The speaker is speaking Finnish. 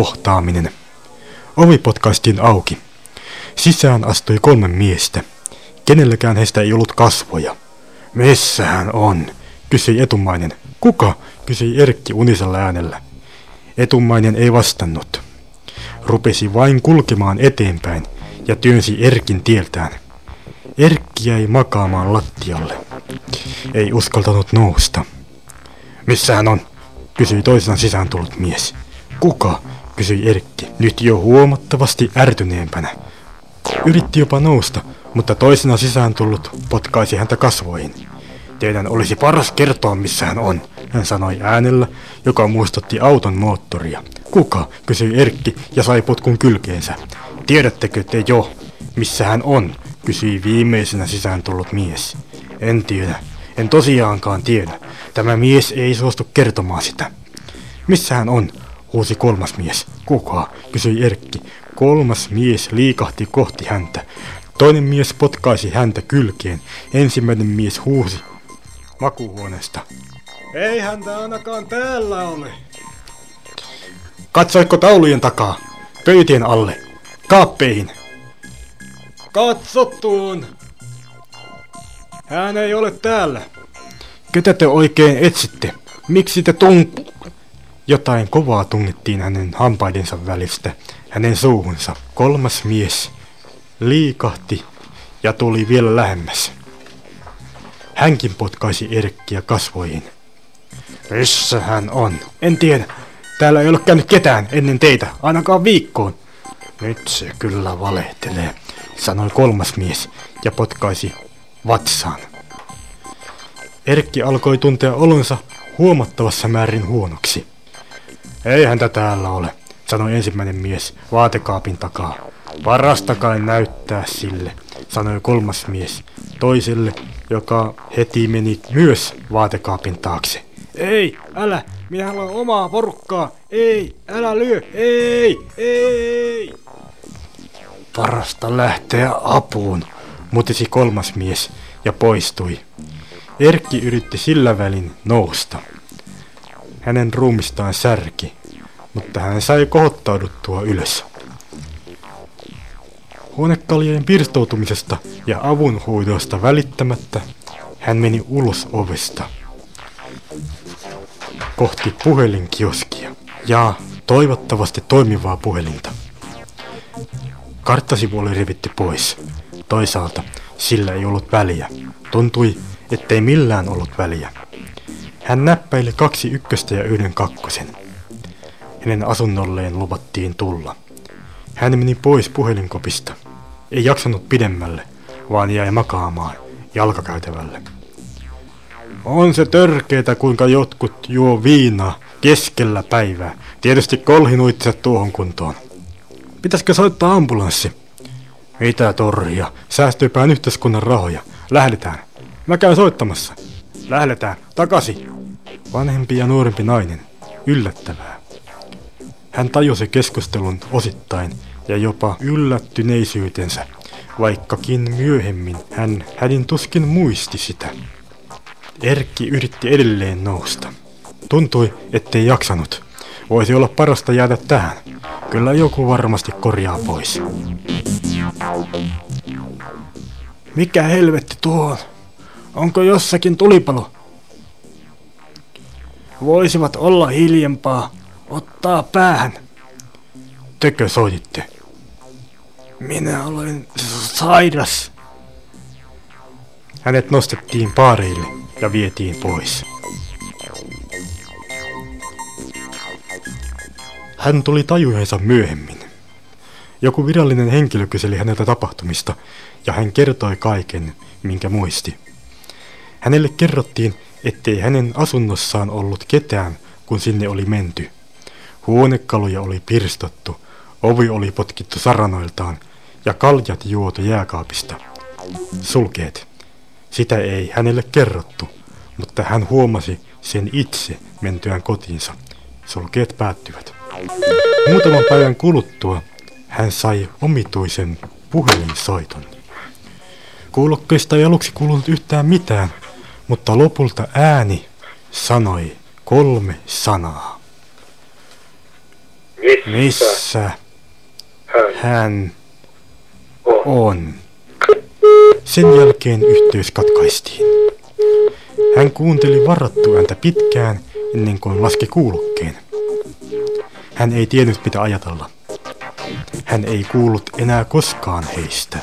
kohtaaminen. Ovi potkaistiin auki. Sisään astui kolme miestä. Kenelläkään heistä ei ollut kasvoja. Missä hän on? kysyi etumainen. Kuka? kysyi Erkki unisella äänellä. Etumainen ei vastannut. Rupesi vain kulkemaan eteenpäin ja työnsi Erkin tieltään. Erkki jäi makaamaan lattialle. Ei uskaltanut nousta. Missä hän on? kysyi toisena sisään tullut mies. Kuka? Kysyi Erkki, nyt jo huomattavasti ärtyneempänä. Yritti jopa nousta, mutta toisena sisään tullut potkaisi häntä kasvoihin. Teidän olisi paras kertoa, missä hän on, hän sanoi äänellä, joka muistutti auton moottoria. Kuka? kysyi Erkki ja sai potkun kylkeensä. Tiedättekö te jo, missä hän on? kysyi viimeisenä sisään tullut mies. En tiedä. En tosiaankaan tiedä. Tämä mies ei suostu kertomaan sitä. Missä hän on? Huusi kolmas mies. Kuka? kysyi Erkki. Kolmas mies liikahti kohti häntä. Toinen mies potkaisi häntä kylkeen. Ensimmäinen mies huusi makuuhuoneesta. Ei häntä ainakaan täällä ole. Katsoitko taulujen takaa? Pöytien alle. Kaappeihin. Katsottuun. Hän ei ole täällä. Ketä te oikein etsitte? Miksi te tung... Jotain kovaa tungittiin hänen hampaidensa välistä, hänen suuhunsa. Kolmas mies liikahti ja tuli vielä lähemmäs. Hänkin potkaisi Erkkiä kasvoihin. Missä hän on? En tiedä. Täällä ei ole käynyt ketään ennen teitä, ainakaan viikkoon. Nyt se kyllä valehtelee, sanoi kolmas mies ja potkaisi vatsaan. Erkki alkoi tuntea olonsa huomattavassa määrin huonoksi. Ei häntä täällä ole, sanoi ensimmäinen mies vaatekaapin takaa. Parasta kai näyttää sille, sanoi kolmas mies toiselle, joka heti meni myös vaatekaapin taakse. Ei, älä, minä haluan omaa porukkaa. Ei, älä lyö, ei, ei. Parasta lähteä apuun, mutisi kolmas mies ja poistui. Erkki yritti sillä välin nousta. Hänen ruumistaan särki, mutta hän sai kohottauduttua ylös. Huonekaljen pirstoutumisesta ja avunhuudosta välittämättä hän meni ulos ovesta kohti puhelinkioskia ja toivottavasti toimivaa puhelinta. Karttasivu oli revitty pois. Toisaalta sillä ei ollut väliä. Tuntui, ettei millään ollut väliä. Hän näppäili kaksi ykköstä ja yhden kakkosen. Hänen asunnolleen luvattiin tulla. Hän meni pois puhelinkopista. Ei jaksanut pidemmälle, vaan jäi makaamaan jalkakäytävälle. On se törkeetä, kuinka jotkut juo viinaa keskellä päivää. Tietysti kolhinuitse tuohon kuntoon. Pitäisikö soittaa ambulanssi? Mitä torria? Säästyypään yhteiskunnan rahoja. Lähdetään. Mä käyn soittamassa. Lähdetään. Takaisin. Vanhempi ja nuorempi nainen. Yllättävää. Hän tajusi keskustelun osittain ja jopa yllättyneisyytensä, vaikkakin myöhemmin hän hädin tuskin muisti sitä. Erkki yritti edelleen nousta. Tuntui, ettei jaksanut. Voisi olla parasta jäädä tähän. Kyllä joku varmasti korjaa pois. Mikä helvetti tuo on? Onko jossakin tulipalo? Voisivat olla hiljempaa. Ottaa päähän. Tekö soititte? Minä olen sairas. Hänet nostettiin paareille ja vietiin pois. Hän tuli tajujensa myöhemmin. Joku virallinen henkilö kyseli häneltä tapahtumista, ja hän kertoi kaiken, minkä muisti. Hänelle kerrottiin, ettei hänen asunnossaan ollut ketään, kun sinne oli menty. Huonekaluja oli pirstottu, ovi oli potkittu saranoiltaan ja kaljat juotu jääkaapista. Sulkeet. Sitä ei hänelle kerrottu, mutta hän huomasi sen itse mentyään kotiinsa. Sulkeet päättyvät. Muutaman päivän kuluttua hän sai omituisen puhelinsoiton. Kuulokkeista ei aluksi kuulunut yhtään mitään, mutta lopulta ääni sanoi kolme sanaa. Missä, Missä hän hän on? on? Sen jälkeen yhteys katkaistiin. Hän kuunteli varattu ääntä pitkään ennen kuin laski kuulokkeen. Hän ei tiennyt mitä ajatella. Hän ei kuullut enää koskaan heistä.